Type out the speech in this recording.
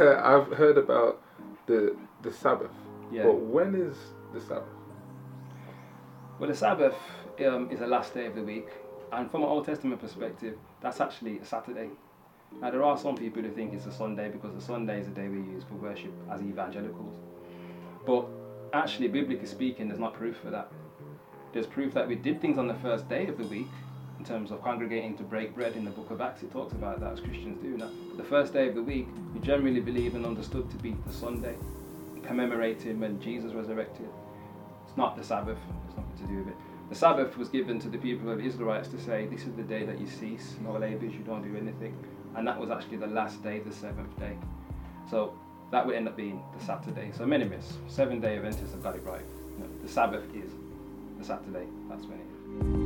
I've heard about the the Sabbath, Yeah. but when is the Sabbath? Well, the Sabbath um, is the last day of the week, and from an Old Testament perspective, that's actually a Saturday. Now, there are some people who think it's a Sunday because the Sunday is the day we use for worship as evangelicals. But actually, biblically speaking, there's not proof for that. There's proof that we did things on the first day of the week, in terms of congregating to break bread in the book of Acts. It talks about that as Christians do. Now, the first day of the week, we generally believe and understood to be the Sunday, commemorating when Jesus resurrected. It's not the Sabbath, it's nothing to do with it. The Sabbath was given to the people of Israelites to say, This is the day that you cease, no labours, you don't do anything. And that was actually the last day, the seventh day. So that would end up being the Saturday. So many myths. Seven day Adventists have got it right. You know, the Sabbath is the Saturday. That's when it is.